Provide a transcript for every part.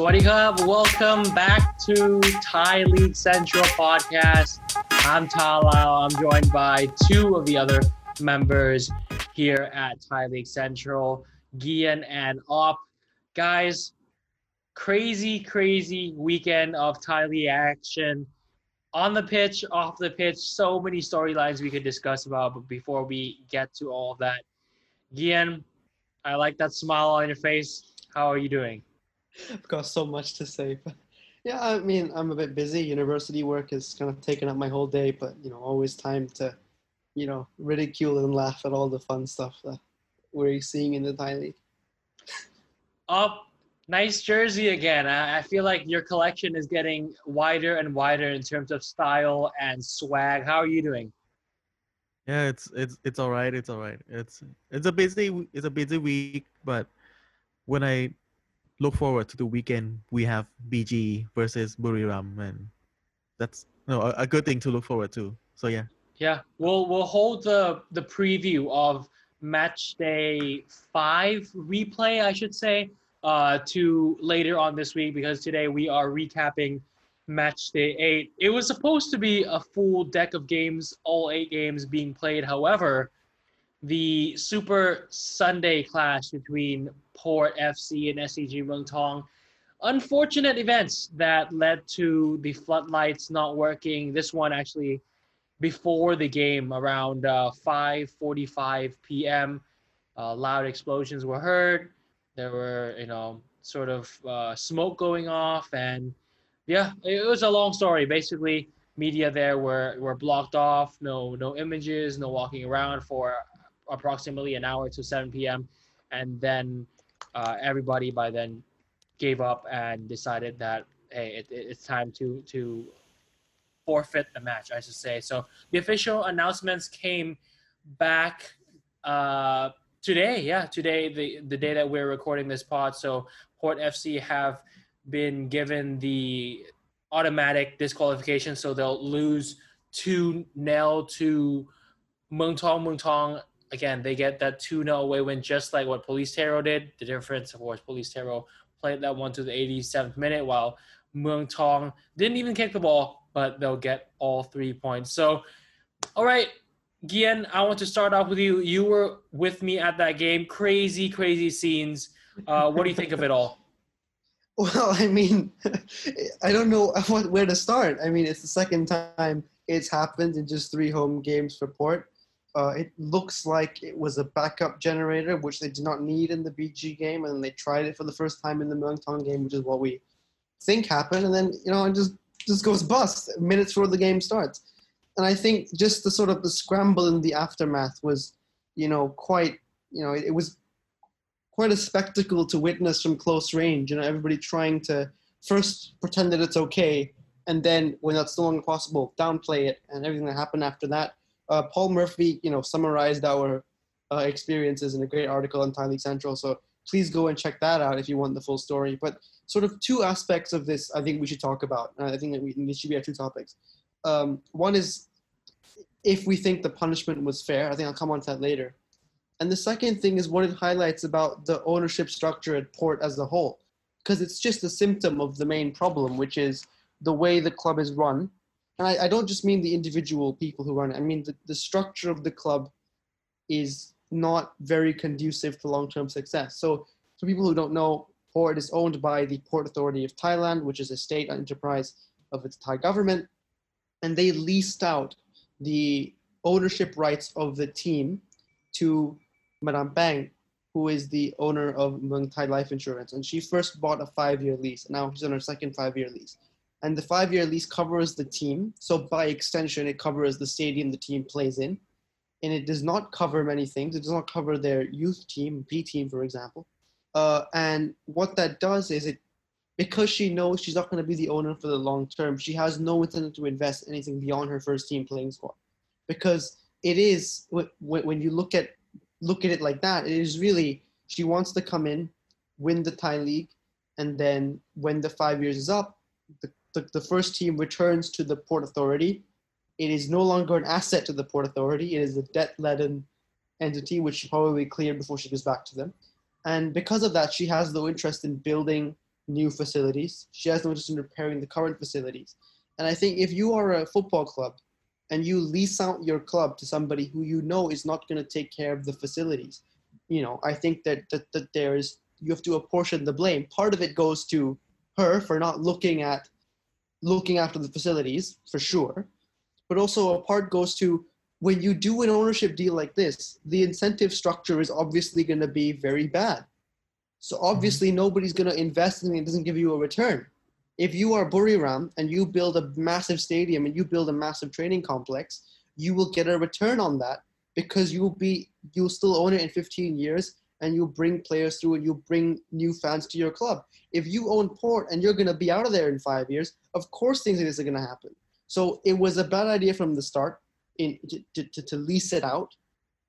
Swaddy Cup, welcome back to Thai League Central podcast. I'm Talal. I'm joined by two of the other members here at Thai League Central, Gian and Op. Guys, crazy, crazy weekend of Thai League action. On the pitch, off the pitch, so many storylines we could discuss about. But before we get to all of that, Gian, I like that smile on your face. How are you doing? I've got so much to say. But yeah, I mean, I'm a bit busy. University work has kind of taken up my whole day, but you know, always time to, you know, ridicule and laugh at all the fun stuff that we're seeing in the Thai League. Up, oh, nice jersey again. I, I feel like your collection is getting wider and wider in terms of style and swag. How are you doing? Yeah, it's it's it's all right. It's all right. It's it's a busy it's a busy week, but when I look forward to the weekend. We have BG versus Buriram, and that's no a, a good thing to look forward to. So yeah. Yeah, we'll we'll hold the the preview of match day five replay, I should say, uh, to later on this week because today we are recapping match day eight. It was supposed to be a full deck of games, all eight games being played. However, the Super Sunday clash between Port FC and SCG Muangthong. Unfortunate events that led to the floodlights not working. This one actually before the game around uh, 5:45 p.m. Uh, loud explosions were heard. There were, you know, sort of uh, smoke going off, and yeah, it was a long story. Basically, media there were were blocked off. No no images, no walking around for approximately an hour to 7 p.m. And then uh, everybody by then gave up and decided that hey, it, it's time to to forfeit the match, I should say. So the official announcements came back uh, today. Yeah, today the the day that we're recording this pod. So Port FC have been given the automatic disqualification, so they'll lose two nil to Muangthong. Muangthong again, they get that 2 0 away win just like what Police Tero did. The difference, of course, Police Tero played that one to the 87th minute while Muangthong didn't even kick the ball, but they'll get all three points. So, all right, Gian, I want to start off with you. You were with me at that game. Crazy, crazy scenes. Uh, what do you think of it all? Well, I mean, I don't know where to start. I mean, it's the second time it's happened in just three home games for Port. Uh, it looks like it was a backup generator, which they did not need in the BG game, and they tried it for the first time in the Muangthong game, which is what we think happened, and then you know it just just goes bust minutes before the game starts. And I think just the sort of the scramble in the aftermath was, you know, quite you know it, it was quite a spectacle to witness from close range. You know, everybody trying to first pretend that it's okay, and then when that's no longer possible, downplay it, and everything that happened after that uh, Paul Murphy, you know, summarized our uh, experiences in a great article on League Central. So please go and check that out if you want the full story. But sort of two aspects of this, I think we should talk about. I think that we these should be our two topics. Um, one is if we think the punishment was fair. I think I'll come on to that later. And the second thing is what it highlights about the ownership structure at Port as a whole, because it's just a symptom of the main problem, which is the way the club is run and I, I, don't just mean the individual people who run it. I mean the, the structure of the club is not very conducive to long-term success. So for people who don't know, Port is owned by the Port Authority of Thailand, which is a state enterprise of its Thai government, and they leased out the ownership rights of the team to Madame Pang, who is the owner of Muang Thai Life Insurance. And she first bought a five-year lease. And now she's on her second five-year lease and the five year lease covers the team. So by extension, it covers the stadium the team plays in. And it does not cover many things. It does not cover their youth team, B team, for example. Uh, and what that does is it, because she knows she's not going to be the owner for the long term, she has no incentive to invest anything beyond her first team playing squad. Because it is when you look at look at it like that, it is really she wants to come in, win the Thai league, and then when the five years is up, the the, the first team returns to the Port Authority, it is no longer an asset to the Port Authority. It is a debt-laden entity, which she probably cleared before she goes back to them. And because of that, she has no interest in building new facilities. She has no interest in repairing the current facilities. And I think if you are a football club and you lease out your club to somebody who you know is not going to take care of the facilities, you know, I think that, that, that there is, you have to apportion the blame. Part of it goes to her for not looking at, looking after the facilities, for sure. But also a part goes to when you do an ownership deal like this, the incentive structure is obviously going to be very bad. So obviously mm-hmm. nobody's going to invest in it. doesn't give you a return. If you are Buriram and you build a massive stadium and you build a massive training complex, you will get a return on that because you'll be you'll still own it in 15 years and you'll bring players through and you'll bring new fans to your club. If you own Port and you're going to be out of there in five years, of course things like this are going to happen. So it was a bad idea from the start in, to, to, to lease it out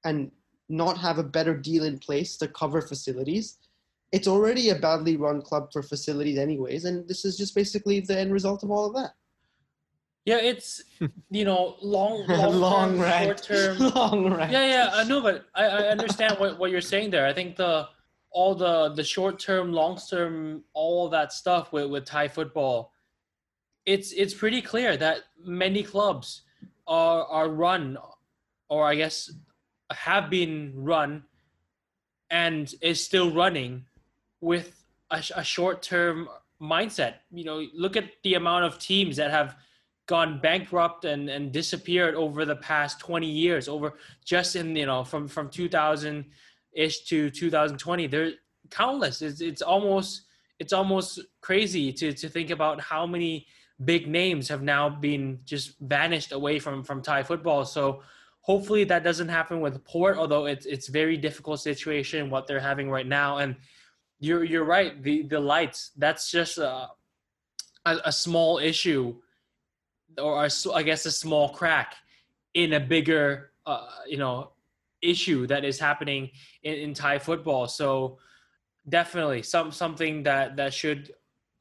and not have a better deal in place to cover facilities. It's already a badly run club for facilities, anyways, and this is just basically the end result of all of that. Yeah, it's you know long, long, long term, short term. long rant. Yeah, yeah, uh, I know, but I, I understand what, what you're saying there. I think the all the the short term, long term, all that stuff with with Thai football, it's it's pretty clear that many clubs are are run, or I guess have been run, and is still running with a, a short term mindset. You know, look at the amount of teams that have gone bankrupt and, and disappeared over the past 20 years over just in you know from from 2000 ish to 2020 they're countless it's, it's almost it's almost crazy to to think about how many big names have now been just vanished away from from Thai football. So hopefully that doesn't happen with Port, although it's it's very difficult situation what they're having right now. And you're you're right. The the lights that's just a a, a small issue, or I guess a small crack in a bigger uh, you know issue that is happening in, in Thai football. So definitely some something that that should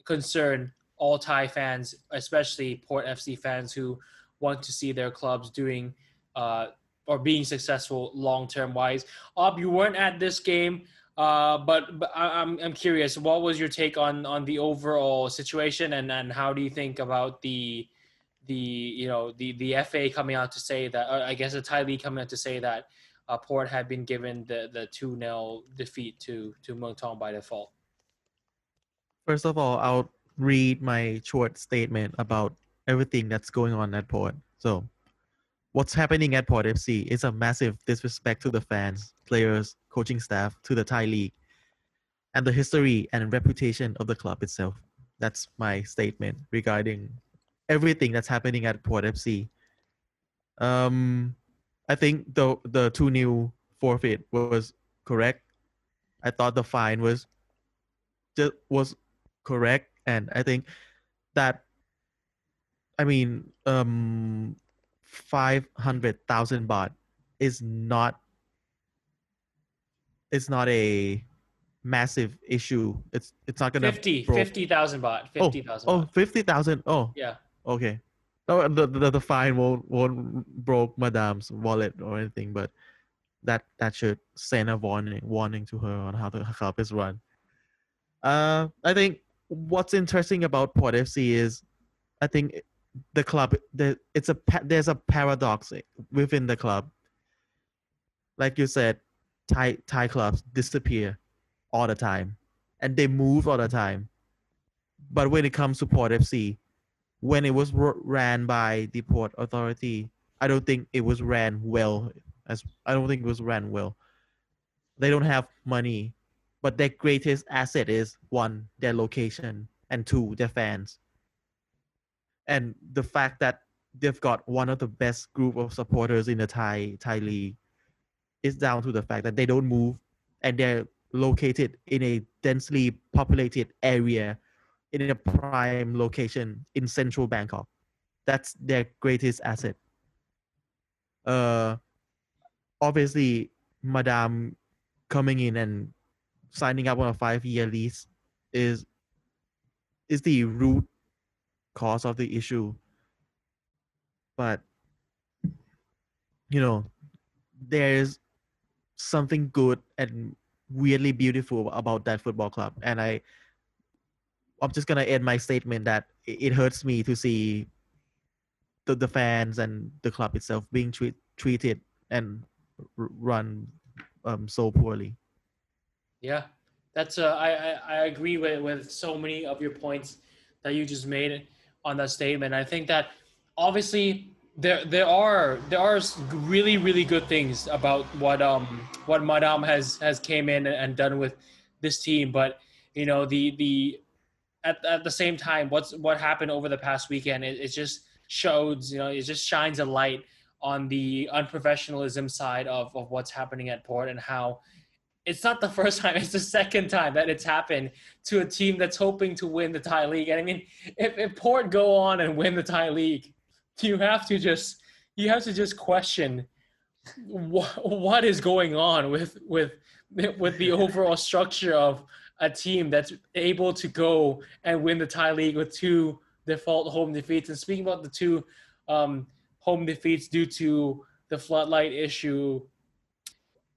concern all Thai fans, especially Port FC fans who want to see their clubs doing uh, or being successful long term wise. Ob, you weren't at this game, uh, but, but I'm I'm curious. What was your take on on the overall situation, and and how do you think about the the you know the the FA coming out to say that I guess the Thai league coming out to say that uh, Port had been given the the two 0 defeat to to Muangthong by default. First of all, I'll read my short statement about everything that's going on at Port. So, what's happening at Port FC is a massive disrespect to the fans, players, coaching staff, to the Thai league, and the history and reputation of the club itself. That's my statement regarding everything that's happening at Port FC. Um, I think the the two new forfeit was correct. I thought the fine was just was correct and I think that I mean um five hundred thousand baht is not it's not a massive issue. It's it's not gonna 50 50,000 baht. 50,000 oh, oh 50,000. Oh. Yeah. Okay. No, the, the the fine won't won't broke Madame's wallet or anything, but that that should send a warning warning to her on how the club is run. Uh, I think what's interesting about Port FC is, I think the club the it's a there's a paradox within the club. Like you said, Thai Thai clubs disappear all the time, and they move all the time. But when it comes to Port FC, when it was ran by the Port Authority, I don't think it was ran well. As I don't think it was ran well. They don't have money but their greatest asset is one their location and two their fans and the fact that they've got one of the best group of supporters in the thai thai league is down to the fact that they don't move and they're located in a densely populated area in a prime location in central bangkok that's their greatest asset uh obviously madame coming in and signing up on a five year lease is is the root cause of the issue. But you know, there's something good and weirdly beautiful about that football club. And I I'm just gonna end my statement that it hurts me to see the the fans and the club itself being treat, treated and r- run um so poorly. Yeah, that's uh, I, I I agree with with so many of your points that you just made on that statement. I think that obviously there there are there are really really good things about what um what Madame has has came in and done with this team, but you know the the at, at the same time what's what happened over the past weekend it, it just shows you know it just shines a light on the unprofessionalism side of, of what's happening at port and how it's not the first time it's the second time that it's happened to a team that's hoping to win the Thai league. And i mean if, if port go on and win the Thai league you have to just you have to just question what, what is going on with with with the overall structure of a team that's able to go and win the Thai league with two default home defeats. And speaking about the two um, home defeats due to the floodlight issue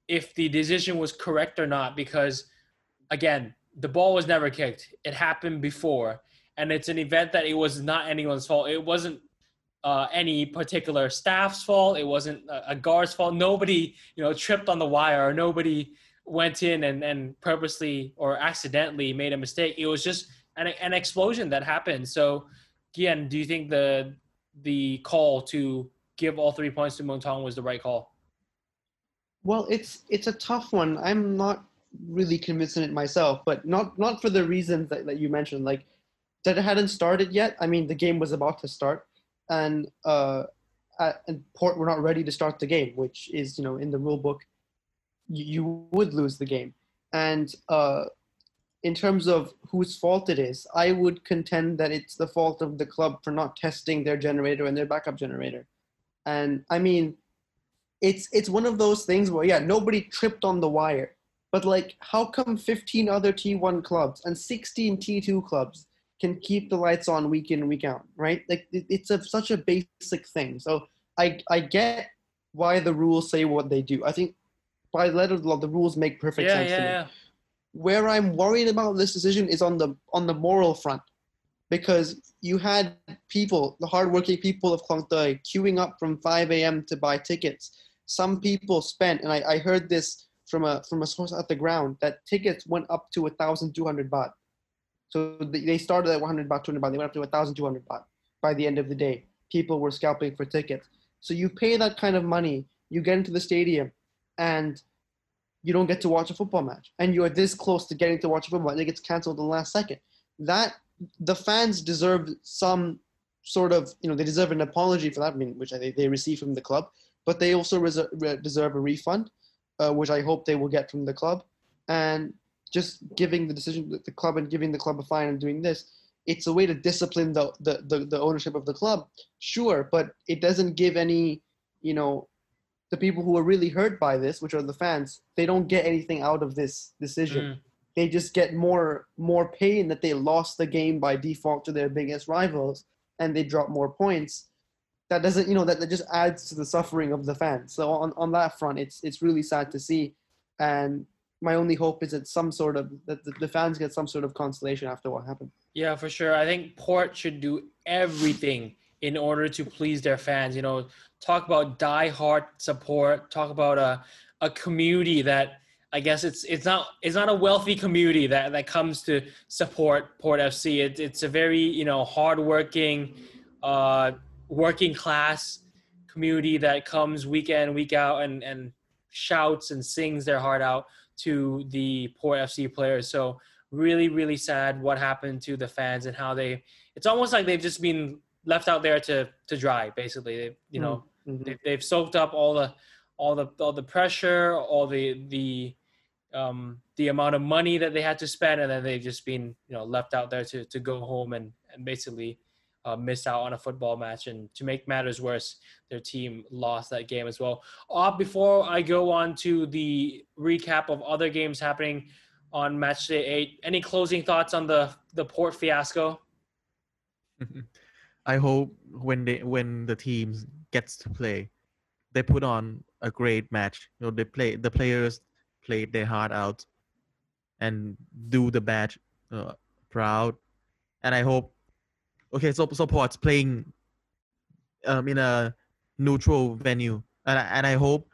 if the decision was correct or not because again the ball was never kicked. It happened before. And it's an event that it was not anyone's fault. It wasn't uh, any particular staff's fault. It wasn't a, a guard's fault. Nobody you know tripped on the wire nobody went in and, and purposely or accidentally made a mistake it was just an, an explosion that happened so Gian, do you think the the call to give all three points to Muangthong was the right call Well, it's it's a tough one. I'm not really convinced in it myself, but not not for the reasons that, that you mentioned. Like that it hadn't started yet. I mean, the game was about to start, and uh, uh, and Port were not ready to start the game, which is you know in the rule book, you, would lose the game. And uh, in terms of whose fault it is, I would contend that it's the fault of the club for not testing their generator and their backup generator. And I mean, it's it's one of those things where yeah, nobody tripped on the wire, but like, how come 15 other T1 clubs and 16 T2 clubs can keep the lights on week in week out, right? Like it's a, such a basic thing. So I I get why the rules say what they do. I think by the letter of the law, the rules make perfect yeah sense yeah to me yeah where I'm worried about this decision is on the on the moral front, because you had people, the hardworking people of Klong Toi, queuing up from 5 a.m. to buy tickets. Some people spent, and I, I heard this from a from a source at the ground that tickets went up to 1,200 baht. So they they started at 100 baht, 200 baht. They went up to 1,200 baht by the end of the day. People were scalping for tickets. So you pay that kind of money, you get into the stadium, and you don't get to watch a football match, and you are this close to getting to watch a football, match, and it gets canceled in the last second. That the fans deserve some sort of, you know, they deserve an apology for that, I mean, which I think they receive from the club, but they also deserve a refund, uh, which I hope they will get from the club, and just giving the decision the club and giving the club a fine and doing this. It's a way to discipline the, the, the, the ownership of the club, sure, but it doesn't give any, you know, the people who are really hurt by this, which are the fans, they don't get anything out of this decision. Mm. They just get more more pain that they lost the game by default to their biggest rivals, and they drop more points. That doesn't, you know, that, that just adds to the suffering of the fans. So on, on that front, it's it's really sad to see, and my only hope is that some sort of that the, the fans get some sort of consolation after what happened. Yeah, for sure. I think Port should do everything in order to please their fans. You know, talk about die-hard support. Talk about a a community that I guess it's it's not it's not a wealthy community that that comes to support Port FC. It, it's a very you know hardworking, uh, working class community that comes week in week out and and shouts and sings their heart out to the Port FC players. So really really sad what happened to the fans and how they it's almost like they've just been left out there to to dry basically. They, you know Mhm. they've, they've soaked up all the all the all the pressure all the the um the amount of money that they had to spend and then they've just been you know left out there to to go home and and basically uh, miss out on a football match. And to make matters worse their team lost that game as well. Uh, before i go on to the recap of other games happening on match day eight any closing thoughts on the the port fiasco I hope when they when the teams gets to play, they put on a great match. You know, they play the players played their heart out and do the match uh, proud and I hope. Okay, so so Port's playing um in a neutral venue, and I, and I hope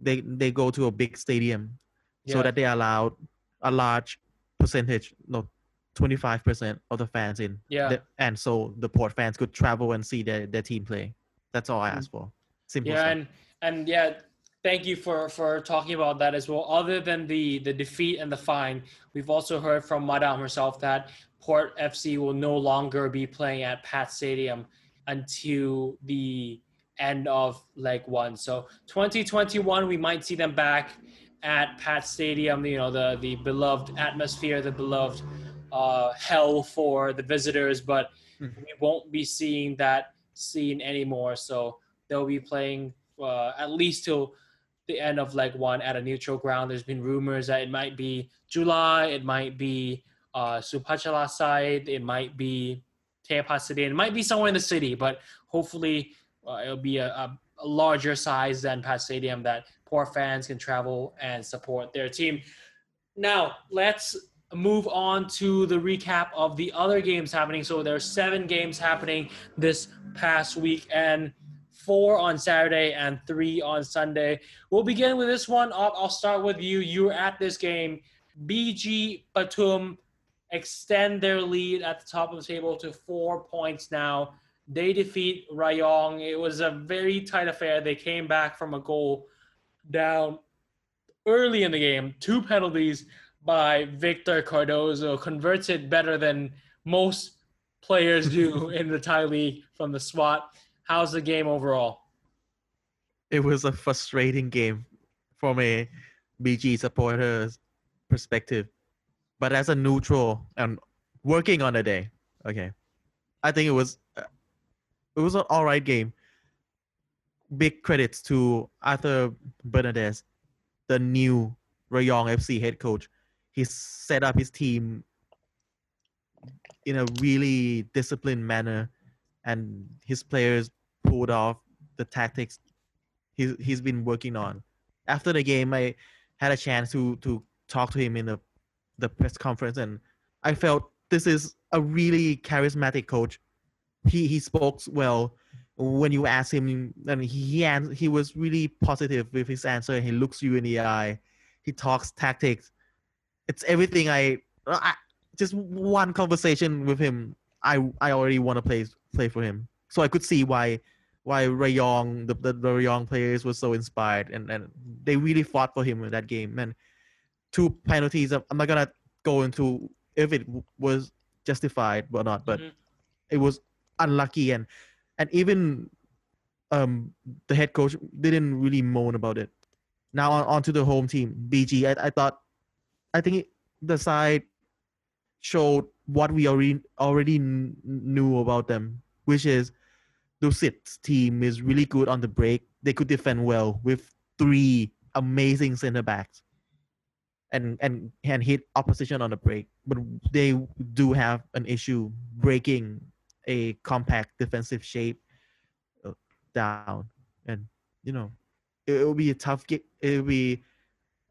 they they go to a big stadium so that they allow a large percentage, no, twenty five percent of the fans in. Yeah. The- and so the Port fans could travel and see their, their team play. That's all I Mm. ask for. Simple yeah, stuff. and and yeah, thank you for for talking about that as well. Other than the the defeat and the fine, we've also heard from Madame herself that Port FC will no longer be playing at Pat Stadium until the end of leg one. So 2021, we might see them back at Pat Stadium. You know the the beloved atmosphere, the beloved uh, hell for the visitors, but Mhm. we won't be seeing that scene anymore. So they'll be playing uh, at least till the end of leg one at a neutral ground. There's been rumors that it might be July, it might be uh, Supachalasai, it might be Tepa City, it might be somewhere in the city, but hopefully uh, it'll be a, a, a larger size than Pat Stadium that poor fans can travel and support their team. Now, let's move on to the recap of the other games happening. So there are seven games happening this past week, and four on Saturday and three on Sunday. We'll begin with this one. I'll, I'll start with you. You were at this game. BG Pathum extend their lead at the top of the table to four points now. They defeat Rayong. It was a very tight affair. They came back from a goal down early in the game, two penalties by Victor Cardozo, converts it better than most players do in the Thai league from the SWAT. How's the game overall? it was a frustrating game from a BG supporter's perspective. But as a neutral and working on a day, okay, I think it was uh, it was an all right game. Big credits to Arthur Bernardes, the new Rayong FC head coach. He set up his team in a really disciplined manner, and his players pulled off the tactics he's he's been working on. After the game, I had a chance to to talk to him in the the press conference, and I felt this is a really charismatic coach. He he spoke well when you ask him, and he he was really positive with his answer. He looks you in the eye. He talks tactics. It's everything I, I just one conversation with him. I I already want to play play for him. So I could see why why Rayong, the, the, the Rayong players were so inspired and, and they really fought for him in that game. And two penalties, I'm I'm not to go into if it was justified or not, but Mhm. it was unlucky. And, and even um, the head coach didn't really moan about it. Now on, on to the home team, BG. I, I thought, I think the side showed what we already already knew about them, which is Dusit's team is really good on the break. They could defend well with three amazing center backs and and can hit opposition on the break. But they do have an issue breaking a compact defensive shape uh, down. And you know, it, it will be a tough game. It will be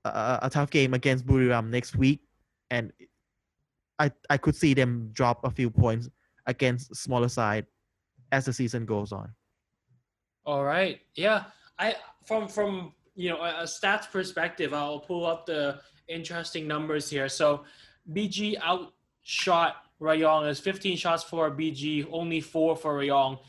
a, a tough game against Buriram next week, and I I could see them drop a few points against smaller side as the season goes on. All right. Yeah. I from from you know a, stats perspective, I'll pull up the interesting numbers here. So BG outshot Rayong. There's 15 shots for BG, only four for Rayong.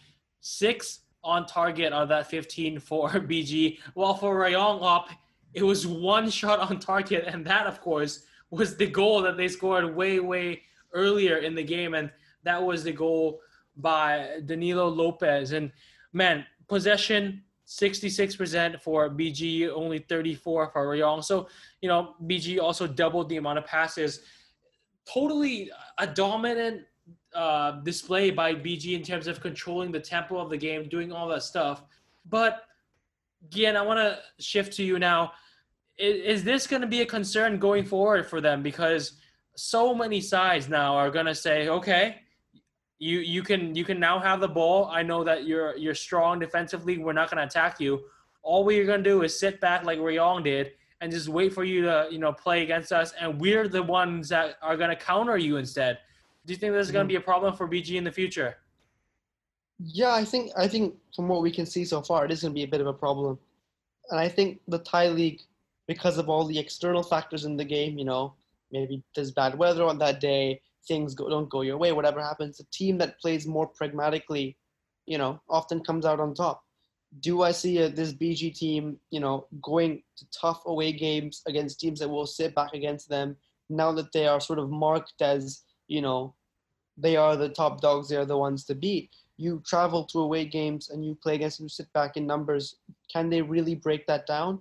Six on target of that 15 for BG. While for Rayong up, it was one shot on target, and that of course was the goal that they scored way, way earlier in the game. And that was the goal by Danilo Lopez. And man, possession 66% for BG, only 34 for Rayong. So, you know, BG also doubled the amount of passes. Totally a dominant uh, display by BG in terms of controlling the tempo of the game, doing all that stuff. But again, I want to shift to you now. Is, is this going to be a concern going forward for them? Because so many sides now are going to say, okay, you you can you can now have the ball. I know that you're you're strong defensively. We're not going to attack you. All we're going to do is sit back like Rayong did and just wait for you to you know play against us. And we're the ones that are going to counter you instead. Do you think this is going to be a problem for BG in the future? Yeah, I think I think from what we can see so far, it is going to be a bit of a problem, and I think the Thai league, because of all the external factors in the game, you know, maybe there's bad weather on that day, things go, don't go your way, whatever happens, the team that plays more pragmatically, you know, often comes out on top. Do I see a, this BG team, you know, going to tough away games against teams that will sit back against them now that they are sort of marked as, you know, they are the top dogs, they are the ones to beat? you travel to away games and you play against them, you sit back in numbers. Can they really break that down?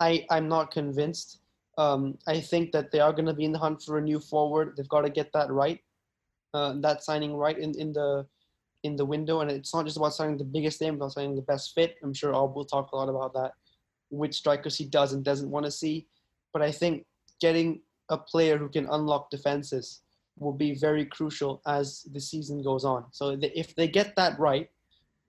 I, I'm not convinced. Um, I think that they are going to be in the hunt for a new forward. They've got to get that right, uh, that signing right in, in the in the window. And it's not just about signing the biggest name, but signing the best fit. I'm sure Ob will talk a lot about that, which strikers he does and doesn't want to see. But I think getting a player who can unlock defenses will be very crucial as the season goes on. So if they get that right,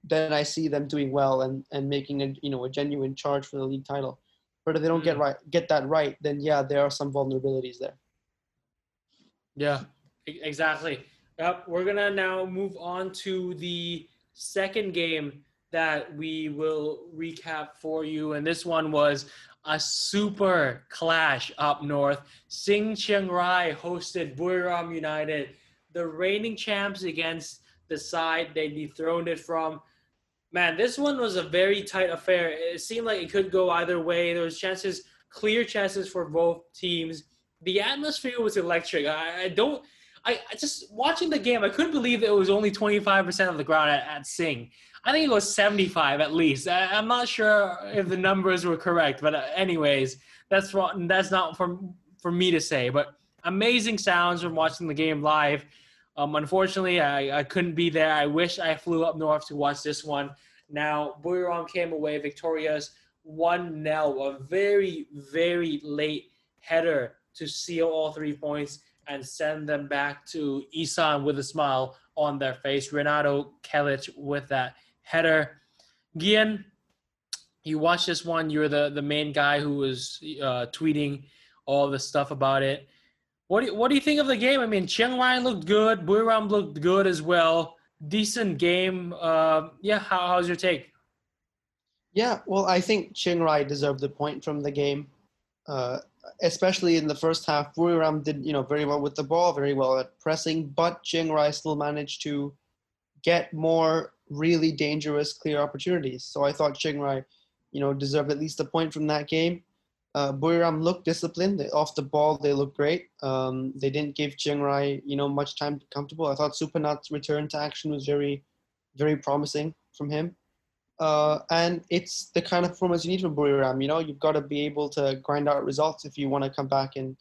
then I see them doing well and, and making a you know a genuine charge for the league title. But if they don't get Mm. right get that right, then yeah, there are some vulnerabilities there. Yeah, exactly. Yep, we're gonna now move on to the second game that we will recap for you, and this one was a super clash up north. Sing Chiang Rai hosted Buriram United, the reigning champs against the side they dethroned it from. Man, this one was a very tight affair. It seemed like it could go either way. There was chances, clear chances for both teams. The atmosphere was electric. I, I don't. I, I just watching the game. I couldn't believe it was only 25% of the ground at, at Sing. I think it was 75 at least. I, I'm not sure if the numbers were correct, but uh, anyways, that's for, that's not for for me to say. But amazing sounds from watching the game live. Um, unfortunately, I, I couldn't be there. I wish I flew up north to watch this one. Now, Buriram came away victorious 1 0, a very, very late header to seal all three points and send them back to Isan with a smile on their face. Renato Kelic with that header. Gian, you watched this one. You're the, the main guy who was uh, tweeting all the stuff about it. What do, you, what do you think of the game? I mean, Chiang Rai looked good. Buriram looked good as well. Decent game. Uh, yeah, how, how's your take? Yeah, well, I think Chiang Rai deserved the point from the game, uh, especially in the first half. Buriram did, you know, very well with the ball, very well at pressing, but Chiang Rai still managed to get more really dangerous, clear opportunities. So I thought Chiang Rai, you know, deserved at least a point from that game. Uh, Buriram looked disciplined. They, off the ball, they looked great. Um, they didn't give Chiang Rai, you know, much time to comfortable. I thought Suphanat's return to action was very, very promising from him. Uh, and it's the kind of performance you need from Buriram. You know, you've got to be able to grind out results if you want to come back and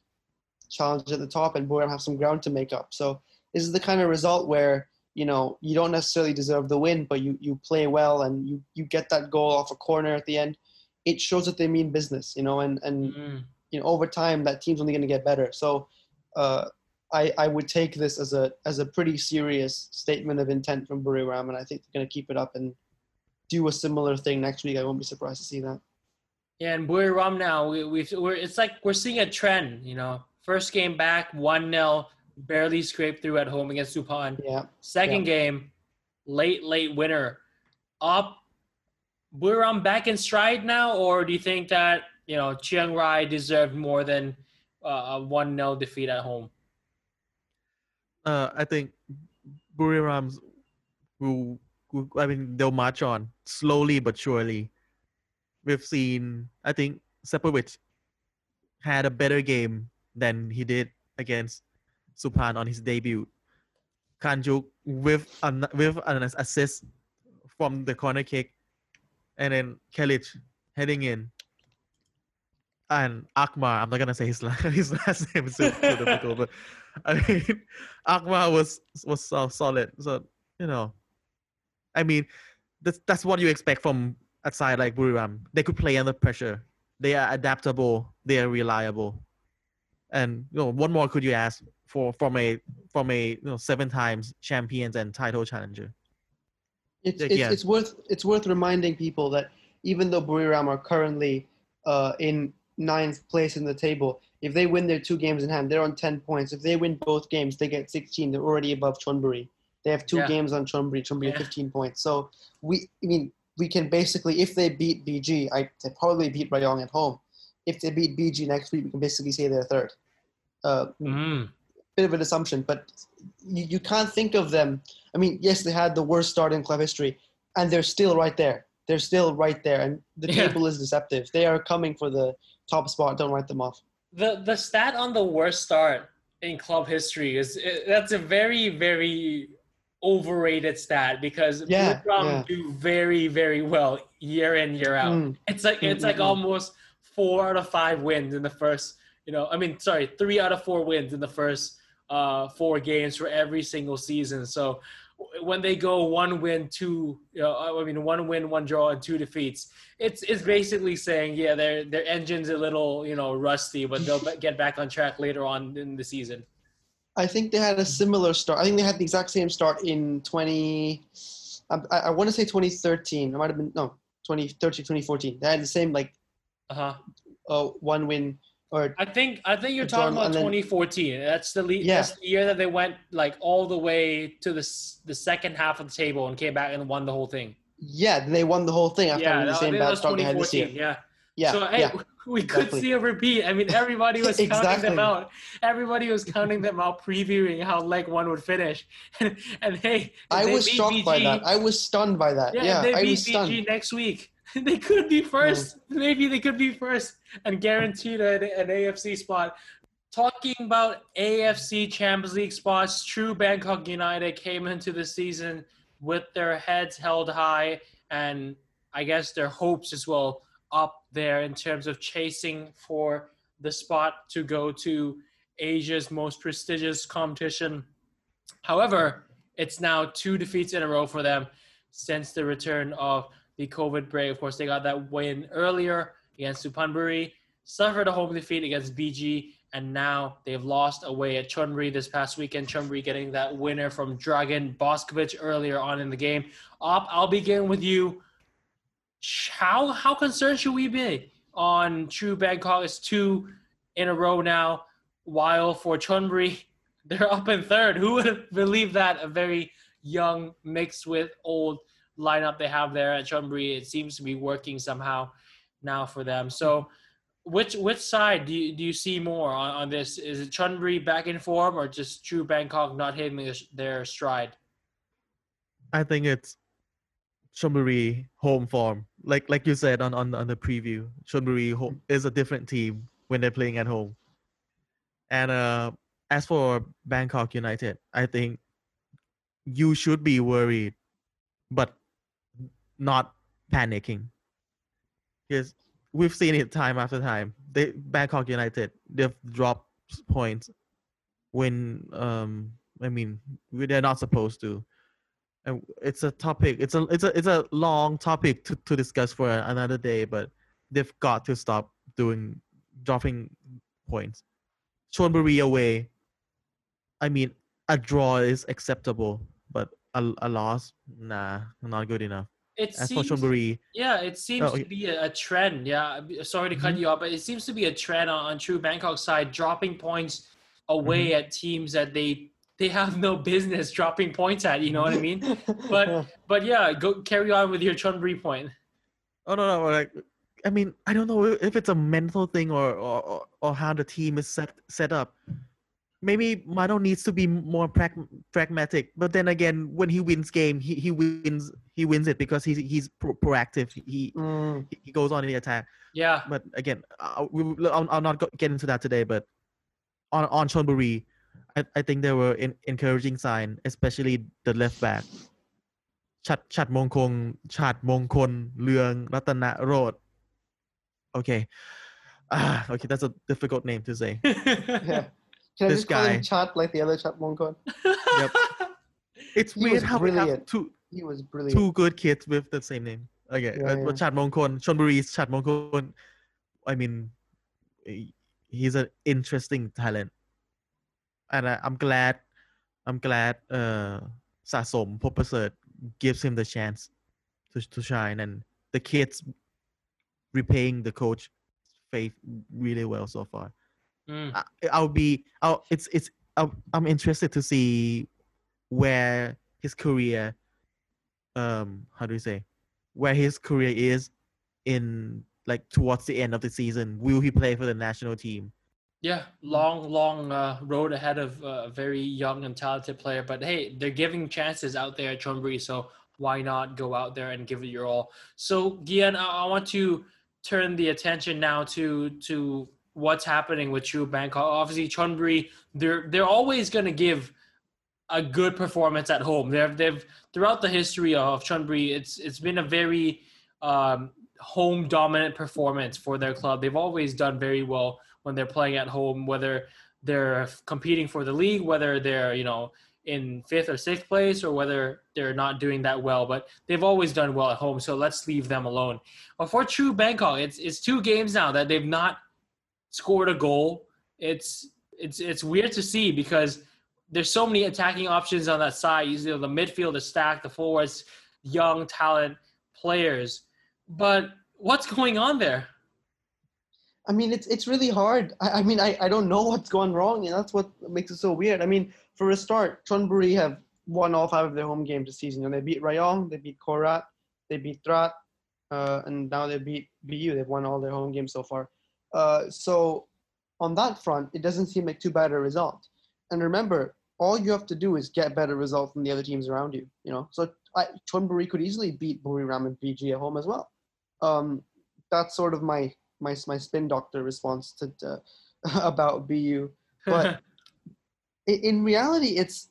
challenge at the top, and Buriram have some ground to make up. So this is the kind of result where you know you don't necessarily deserve the win, but you you play well and you you get that goal off a corner at the end. It shows that they mean business. You know, and and Mm. you know over time that team's only going to get better. So. Uh, I, I would take this as a as a pretty serious statement of intent from Buriram, and I think they're going to keep it up and do a similar thing next week. I won't be surprised to see that. Yeah, and Buriram now, we, we've, we're, it's like we're seeing a trend, you know. First game back, 1 0, barely scraped through at home against Supan. Yeah. Second game, late, late winner. Up, Buriram back in stride now, or do you think that, you know, Chiang Rai deserved more than uh, a 1 0 defeat at home? Uh, I think Buriram's will, will. I mean, they'll march on slowly but surely. We've seen. I think Šćepović had a better game than he did against Supan on his debut. Kanjuk with an with an assist from the corner kick, and then Kelic heading in. And Akmar, I'm not gonna say his last, his last name is so, difficult, but I mean, Akmar was was so solid. So you know, I mean, that's that's what you expect from a side like Buriram. They could play under pressure. They are adaptable. They are reliable. And you know, what more could you ask for from a from a you know seven times champions and title challenger? It's, it's, yeah. it's worth it's worth reminding people that even though Buriram are currently uh, in ninth place in the table, If they win their two games in hand, they're on 10 points. If they win both games, they get 16. They're already above Chonburi. They have two Yeah. games on Chonburi. Chonburi Yeah. have 15 points. So we, I mean, we can basically, if they beat BG, I they probably beat Rayong at home. If they beat BG next week, we can basically say they're third. Uh, Mm. Bit of an assumption, but you, you can't think of them. I mean, yes, they had the worst start in club history, and they're still right there. They're still right there, and the Yeah. table is deceptive. They are coming for the top spot. Don't write them off. The the stat on the worst start in club history is it, that's a very very overrated stat because Yeah, yeah. do very very well year in year out. Mm. It's like it's Mm, like almost four out of five wins in the first. You know, I mean, sorry, three out of four wins in the first uh, four games for every single season. So when they go one win, two, know, I mean, one win, one draw, and two defeats, it's it's basically saying, yeah, their their engine's a little you know rusty, but they'll get back on track later on in the season. I think they had a similar start. I think they had the exact same start in 20. um, I, I want to say 2013. It might have been no 2013, 2014. They had the same like Uh huh. uh, one win or I think I think you're talking about and then- 2014. That's the le- Yeah. that's the year that they went like all the way to the the second half of the table and came back and won the whole thing. yeah, they won the whole thing after yeah, the same bad start they had this year. Yeah. Yeah, so hey, yeah. we could exactly. see a repeat. I mean, everybody was counting them out. Everybody was counting them out, previewing how leg one would finish. And, and hey, I was shocked by that. I was stunned by that. yeah, Yeah, they I beat was stunned. Next week. They could be first. Maybe they could be first and guaranteed an, an AFC spot. Talking about AFC Champions League spots, True Bangkok United came into the season with their heads held high and I guess their hopes as well up there in terms of chasing for the spot to go to Asia's most prestigious competition. However, it's now two defeats in a row for them since the return of the COVID break. Of course, they got that win earlier against Supanburi, suffered a home defeat against BG, and now they've lost away at Chonburi this past weekend. Chonburi getting that winner from Dragan Boskovic earlier on in the game. Op, I'll begin with you. How how concerned should we be on True Bangkok? It's two in a row now. While for Chonburi, they're up in third. Who would have believed that? A very young mixed with old lineup they have there at Chonburi. It seems to be working somehow now for them. So, which which side do you, do you see more on, on this? Is it Chonburi back in form or just True Bangkok not hitting their, stride? I think it's Chonburi home form. Like like you said on on, on the preview, Chonburi home is a different team when they're playing at home. And uh, as for Bangkok United, I think you should be worried, but not panicking. Because we've seen it time after time. They Bangkok United they've dropped points when um I mean they're not supposed to and it's a topic it's a it's a it's a long topic to, to discuss for another day but they've got to stop doing dropping points Chonburi away i mean a draw is acceptable but a, a loss nah not good enough It seems, Chonburi yeah, it seems Oh, to be a, a trend. Yeah, sorry to cut Mhm. you off, but it seems to be a trend on, on True Bangkok side, dropping points away Mm-hmm. at teams that they they have no business dropping points at. You know what I mean? But- But yeah, go carry on with your Chonburi point. Oh no, no, like I mean, I don't know if it's a mental thing or or, or, or how the team is set set up maybe Mano needs to be more prag- pragmatic. But then again, when he wins game, he, he wins he wins it because he's he's pro- proactive. He mm. he goes on in the attack. Yeah. But again, I, will I'll not get into that today. But on on Chonburi, I, I think there were encouraging sign, especially the left back. Chat Chat Mongkong, Chat Mongkon, Leung Ratana Road. Okay. Ah, okay, that's a difficult name to say. yeah. Can I this just call guy. him like the other Chat Wong Yep. It's He weird was we have brilliant. two He was brilliant. two good kids with the same name. Okay, Yeah, uh, yeah. Chad Mongkon, Chonburi is Chad Mongkon. I mean, he's an interesting talent, and I, I'm glad, I'm glad. Uh, Sasom Pobprasert gives him the chance to to shine, and the kids repaying the coach faith really well so far. Mm. I, I'll be. I'll, it's it's. I'll, I'm interested to see where his career. Um, how do you say, where his career is, in like towards the end of the season. Will he play for the national team? Yeah, long, long uh, road ahead of uh, a very young and talented player. But hey, they're giving chances out there at Chonburi, so why not go out there and give it your all? So, Gian, I, I want to turn the attention now to to what's happening with True Bangkok. Obviously, Chonburi, they're they're always going to give a good performance at home. They've they've throughout the history of Chonburi, it's it's been a very um, home dominant performance for their club. They've always done very well when they're playing at home, whether they're competing for the league, whether they're you know in fifth or sixth place, or whether they're not doing that well. But they've always done well at home, so let's leave them alone. But for True Bangkok, it's it's two games now that they've not scored a goal. It's it's it's weird to see because there's so many attacking options on that side. You know, the midfield is stacked, the forwards, young talent players. But what's going on there? I mean, it's it's really hard. I, I mean, I, I don't know what's gone wrong, and that's what makes it so weird. I mean, for a start, Chonburi have won all five of their home games this season. And they beat Rayong, they beat Korat, they beat Trat, uh, and now they beat BU. They've won all their home games so far. Uh, so on that front, it doesn't seem like too bad a result. And remember, all you have to do is get better results than the other teams around you. You know, so I, Chonburi could easily beat Buriram and BG at home as well. Um, that's sort of my my my spin doctor response to, to about BU. But in, in reality, it's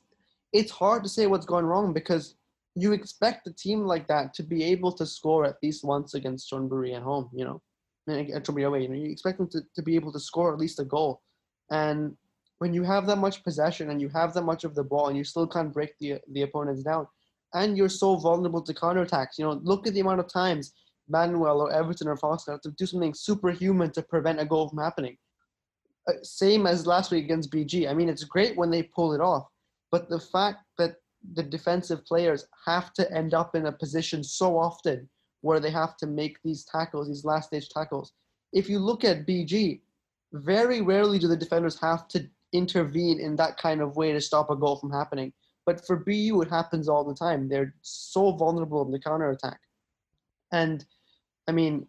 it's hard to say what's gone wrong because you expect a team like that to be able to score at least once against Chonburi at home. You know, away. You know, you expect them to, to be able to score at least a goal, and when you have that much possession and you have that much of the ball and you still can't break the the opponents down, and you're so vulnerable to counterattacks. You know, look at the amount of times Manuel or Everton or Foster have to do something superhuman to prevent a goal from happening. Uh, same as last week against BG. I mean, it's great when they pull it off, but the fact that the defensive players have to end up in a position so often where they have to make these tackles, these last stage tackles. If you look at BG, very rarely do the defenders have to intervene in that kind of way to stop a goal from happening. But for BU, it happens all the time. They're so vulnerable in the counter attack. And I mean,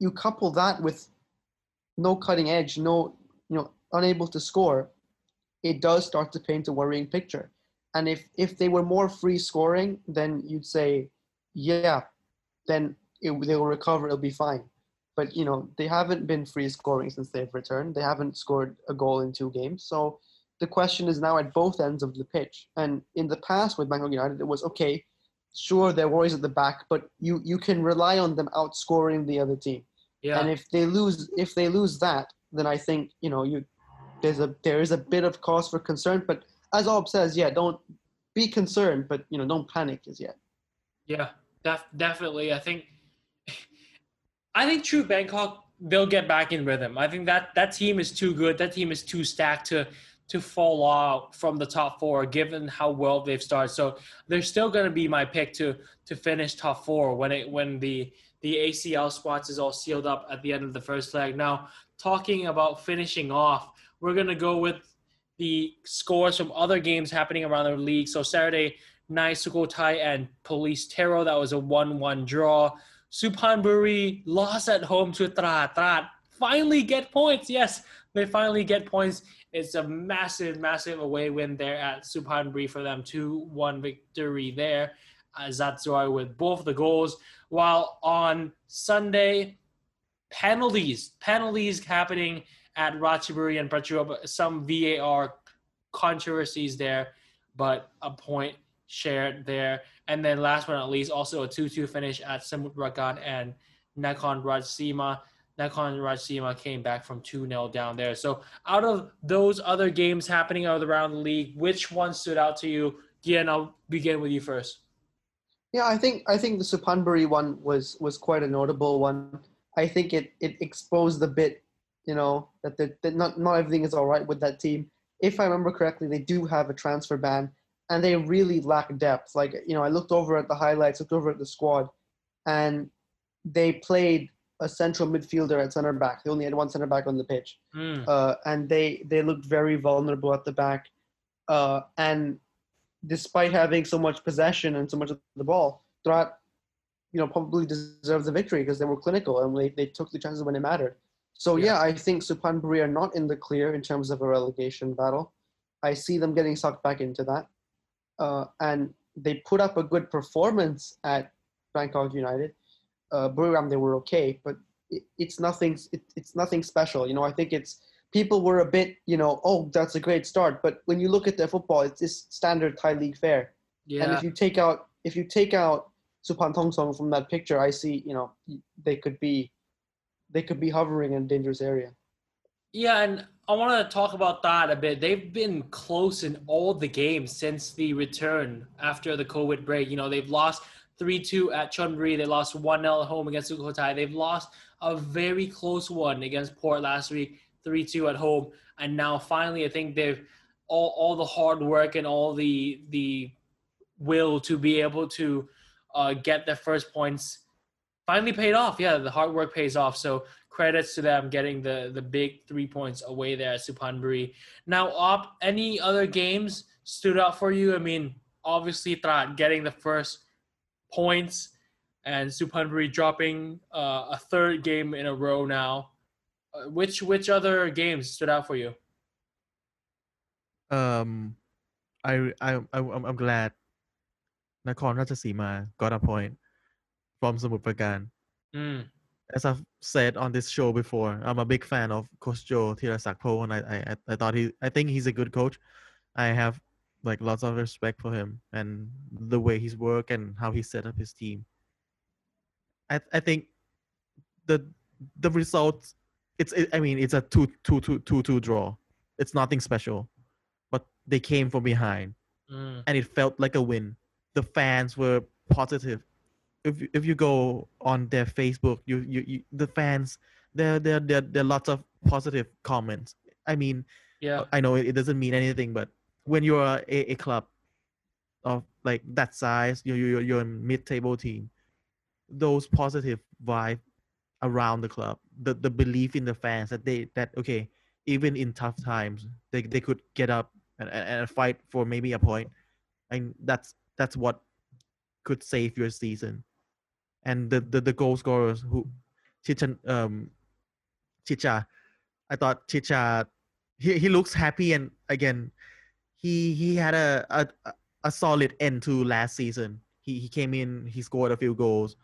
you couple that with no cutting edge, no, you know, unable to score, it does start to paint a worrying picture. And if if they were more free scoring, then you'd say, yeah, then it, they will recover. It'll be fine. But you know, they haven't been free scoring since they've returned. They haven't scored a goal in two games. So the question is now at both ends of the pitch. And in the past with Bangkok United, it was okay. Sure, they're always at the back, but you you can rely on them outscoring the other team. Yeah. And if they lose, if they lose that, then I think you know you there's a there is a bit of cause for concern. But as Ob says, yeah, don't be concerned, but you know don't panic as yet. Yeah, def- definitely. I think I think True Bangkok they'll get back in rhythm. I think that that team is too good. That team is too stacked to to fall out from the top four, given how well they've started. So they're still going to be my pick to to finish top four when it when the the ACL spots is all sealed up at the end of the first leg. Now, talking about finishing off, we're going to go with the scores from other games happening around the league. So Saturday night, Sukhothai and Police Tero, that was a 1-1 draw. Suphanburi lost at home to Trat. Trat finally get points. Yes, they finally get points. It's a massive, massive away win there at Suphanburi for them. 2-1 victory there. Uh, with both the goals. While on Sunday, penalties, penalties happening at Ratchaburi and Prachuap. Some VAR controversies there, but a point shared there. And then last but not least, also a 2-2 finish at Samut Prakan and Nakhon Ratchasima. Nakhon Ratchasima came back from 2-0 down there. So out of those other games happening around the league, which one stood out to you? Gian, I'll begin with you first. Yeah, I think I think the Suphanburi one was was quite a notable one. I think it it exposed a bit, you know, that, the, that not not everything is all right with that team. If I remember correctly, they do have a transfer ban, and they really lack depth. Like you know, I looked over at the highlights, looked over at the squad, and they played a central midfielder at center back. They only had one center back on the pitch, Mm. uh, and they they looked very vulnerable at the back. Uh, and despite having so much possession and so much of the ball, Trat, you know, probably deserved the victory because they were clinical and they, they took the chances when it mattered. So Yeah. yeah, I think Suphanburi are not in the clear in terms of a relegation battle. I see them getting sucked back into that, uh, and they put up a good performance at Bangkok United. Uh, Buriram they were okay, but it, it's nothing. It, it's nothing special. You know, I think it's people were a bit, you know, oh, that's a great start. But when you look at their football, it's just standard Thai league fare. And if you take out if you take out Supan Thongsong from that picture, I see, you know, they could be they could be hovering in a dangerous area. Yeah, and I want to talk about that a bit. They've been close in all the games since the return after the COVID break. You know, they've lost 3 2 at Chonburi. They lost 1 0 at home against Sukhothai. They've lost a very close one against Port last week, 3 2 at home. And now finally, I think they've all, all the hard work and all the the will to be able to uh, get their first points finally paid off. Yeah, the hard work pays off. So credits to them getting the the big three points away there at Supanburi. Now, op, any other games stood out for you? I mean, obviously Trat getting the first points and Supanburi dropping uh, a third game in a row now. Uh, which which other games stood out for you? Um, I I, I I'm glad Nakhon Ratchasima got a point from Samut Mm. As I've said on this show before, I'm a big fan of Coach Joe Tirasakpo, and I, I I thought he I think he's a good coach. I have like lots of respect for him and the way he's work and how he set up his team. I I think the the results it's it, I mean it's a two two two two two draw. It's nothing special, but they came from behind, mm. and it felt like a win. The fans were positive if you- if you go on their Facebook, you you, you the fans there there there there are lots of positive comments. I mean, yeah, I know it, it doesn't mean anything, but when you're a, a club of like that size, you're you're, you're a mid-table team. Those positive vibe around the club, the the belief in the fans that they that okay, even in tough times, they they could get up and, and, fight for maybe a point. point, and that's that's what could save your season. And the the, the goal scorers who Chichan um Chicha, I thought Chicha he he looks happy and again he he had a a, a- solid end to last season. He he came in, he scored a few goals,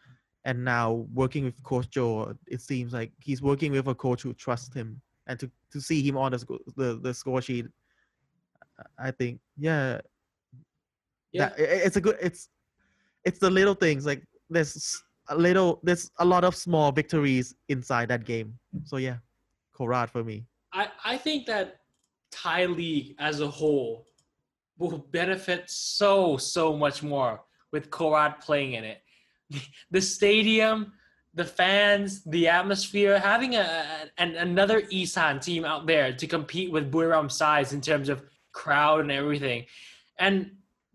and now working with Coach Joe, it seems like he's working with a coach who trusts him, and to to see him on the sco- the, the score sheet, I think yeah, yeah. that, i- it's a good it's it's the little things like there's a little there's a lot of small victories inside that game. So yeah, Korat for me. I, I think that Thai league as a whole will benefit so so much more with Korat playing in it. The stadium, the fans, the atmosphere, having a an, another Isan team out there to compete with Buriram size in terms of crowd and everything. And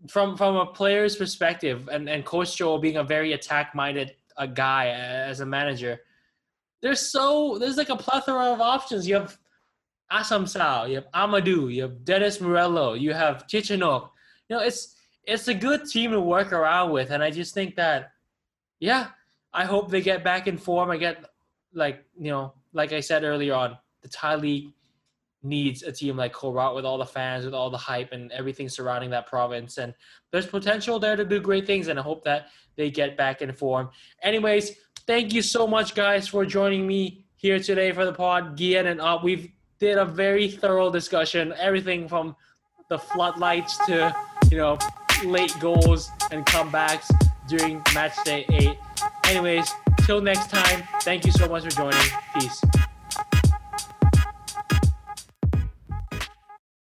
from from a player's perspective and, and Coach Joel being a very attack minded a guy as a manager, there's so there's like a plethora of options. You have Assam Sao, you have Amadou, you have Dennis Murillo, you have Chitchanok. You know, it's it's a good team to work around with, and I just think that, yeah, I hope they get back in form. I get like you know, like I said earlier on, the Thai league needs a team like Korat with all the fans, with all the hype and everything surrounding that province, and there's potential there to do great things, and I hope that they get back in form. Anyways, thank you so much, guys, for joining me here today for the pod. Gian and Up, we've did a very thorough discussion, everything from the floodlights to you know late goals and comebacks during match day eight. Anyways, till next time, thank you so much for joining. Peace.